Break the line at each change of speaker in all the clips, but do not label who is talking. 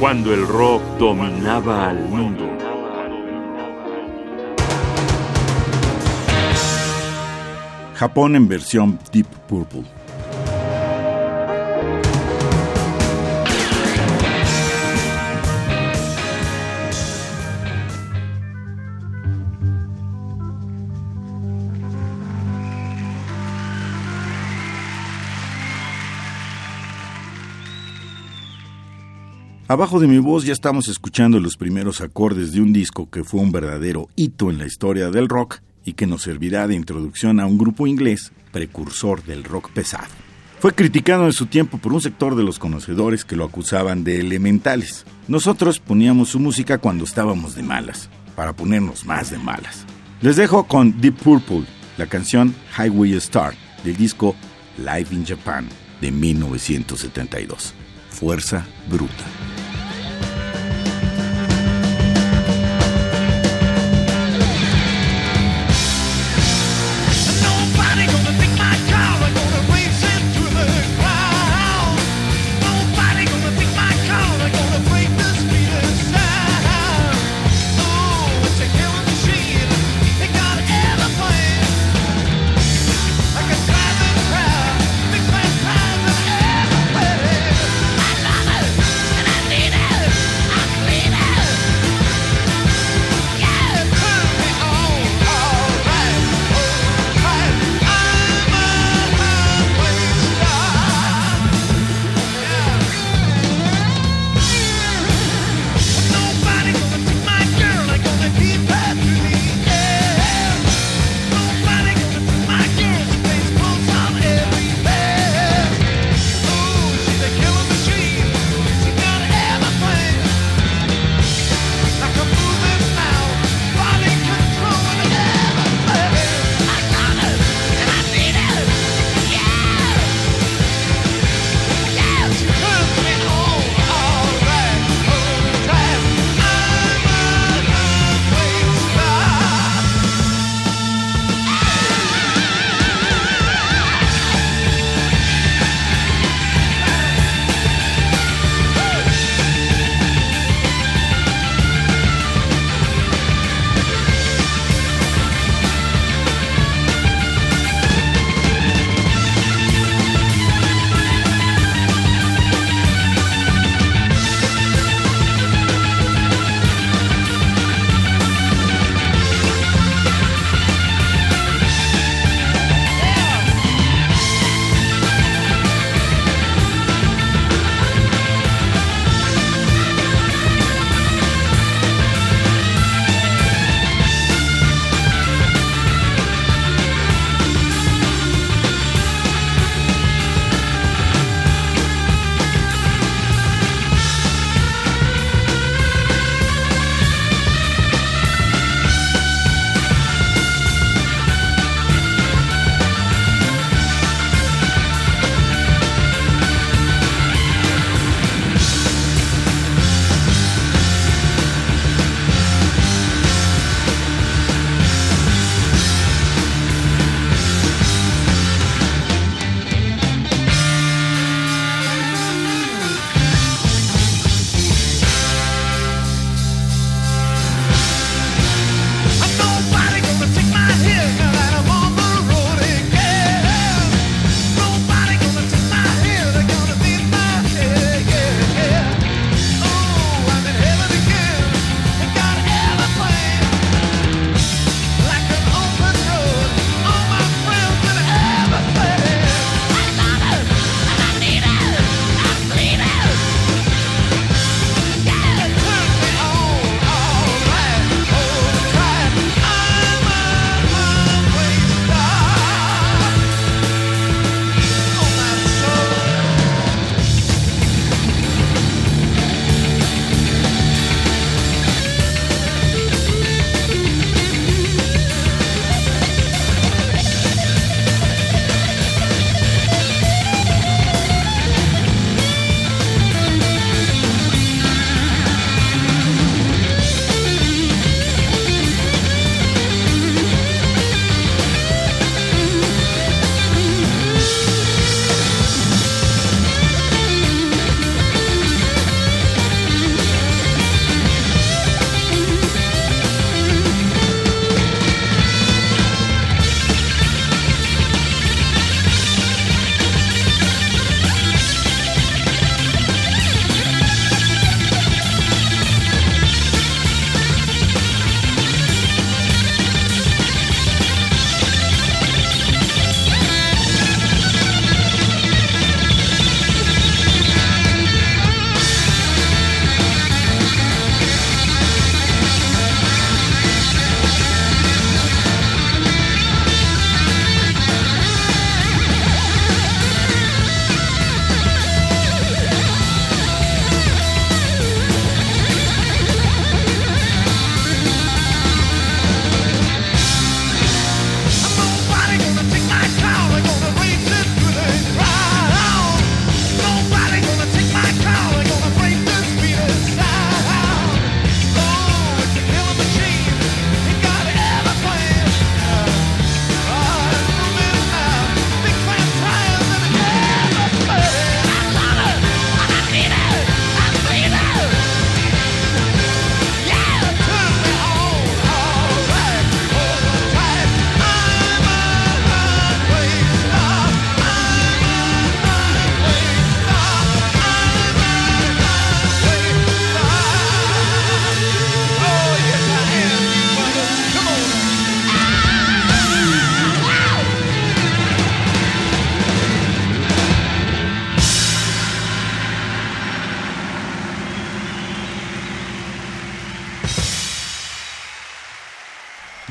cuando el rock dominaba al mundo.
Japón en versión Deep Purple. Abajo de mi voz ya estamos escuchando los primeros acordes de un disco que fue un verdadero hito en la historia del rock y que nos servirá de introducción a un grupo inglés precursor del rock pesado. Fue criticado en su tiempo por un sector de los conocedores que lo acusaban de elementales. Nosotros poníamos su música cuando estábamos de malas, para ponernos más de malas. Les dejo con Deep Purple, la canción Highway Star del disco Live in Japan de 1972. Fuerza bruta.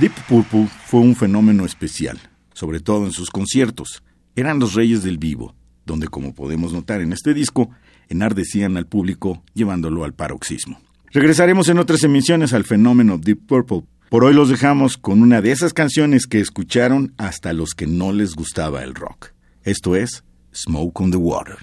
Deep Purple fue un fenómeno especial, sobre todo en sus conciertos. Eran los reyes del vivo, donde, como podemos notar en este disco, enardecían al público llevándolo al paroxismo. Regresaremos en otras emisiones al fenómeno Deep Purple. Por hoy los dejamos con una de esas canciones que escucharon hasta los que no les gustaba el rock. Esto es Smoke on the Water.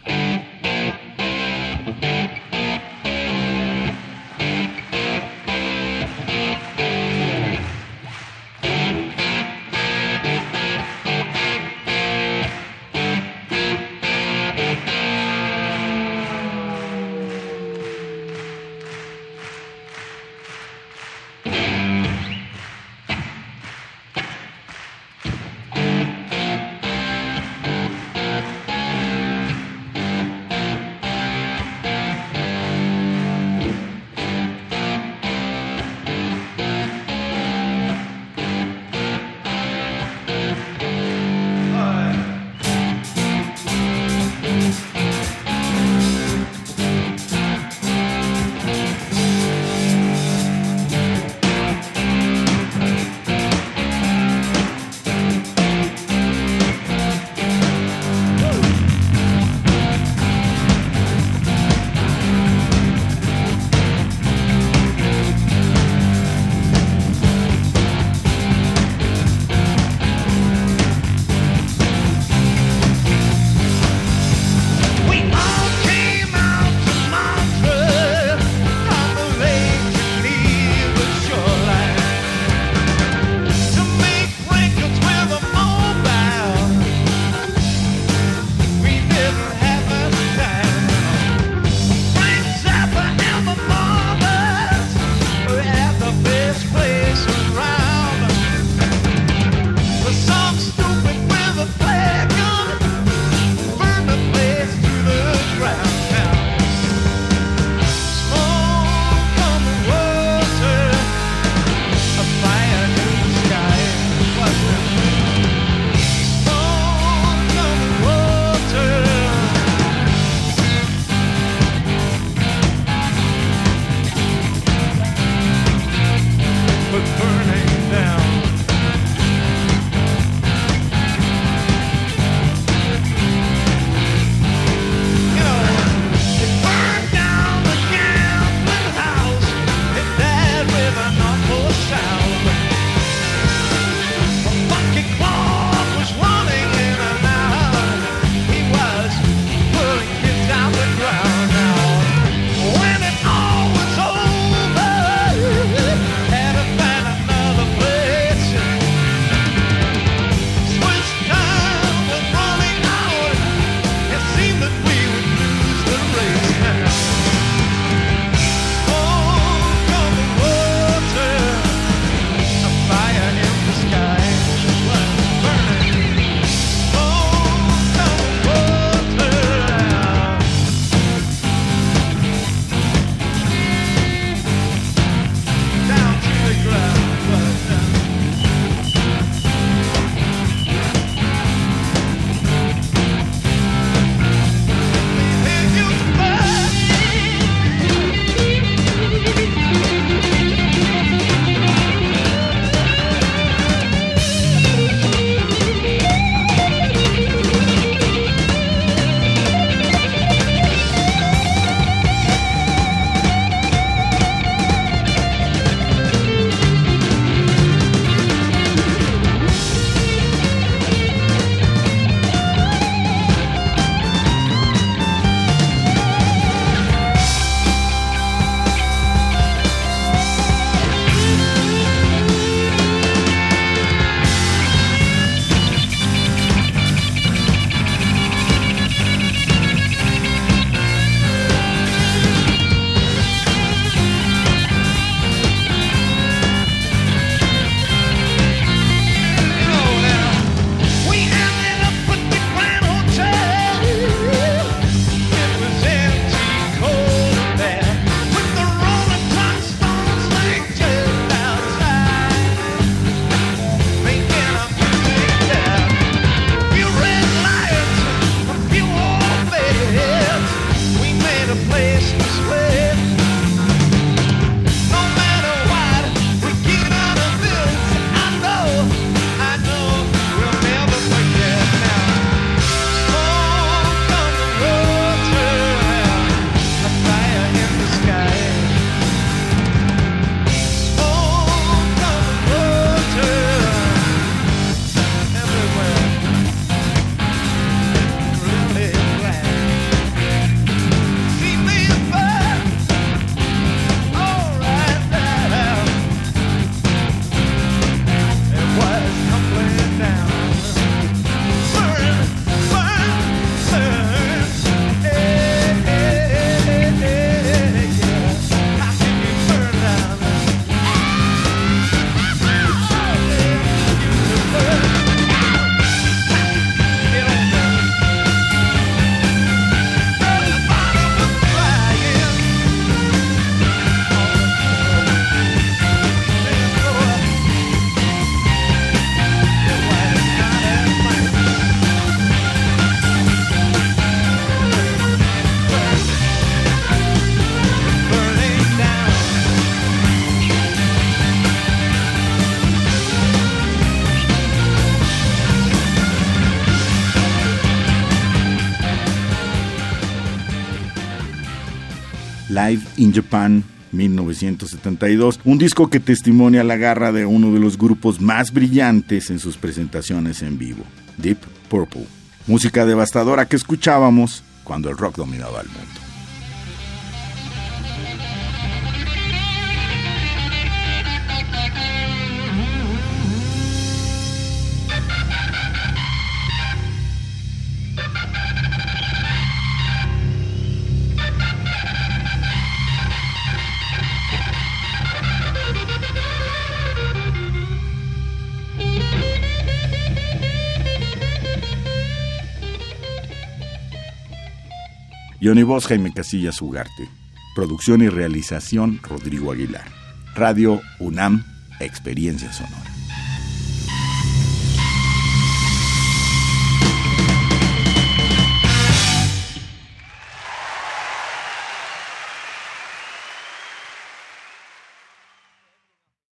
Live in Japan 1972, un disco que testimonia la garra de uno de los grupos más brillantes en sus presentaciones en vivo, Deep Purple. Música devastadora que escuchábamos cuando el rock dominaba el mundo. Johnny Voz, Jaime Casillas Ugarte. Producción y realización, Rodrigo Aguilar. Radio UNAM, Experiencia Sonora.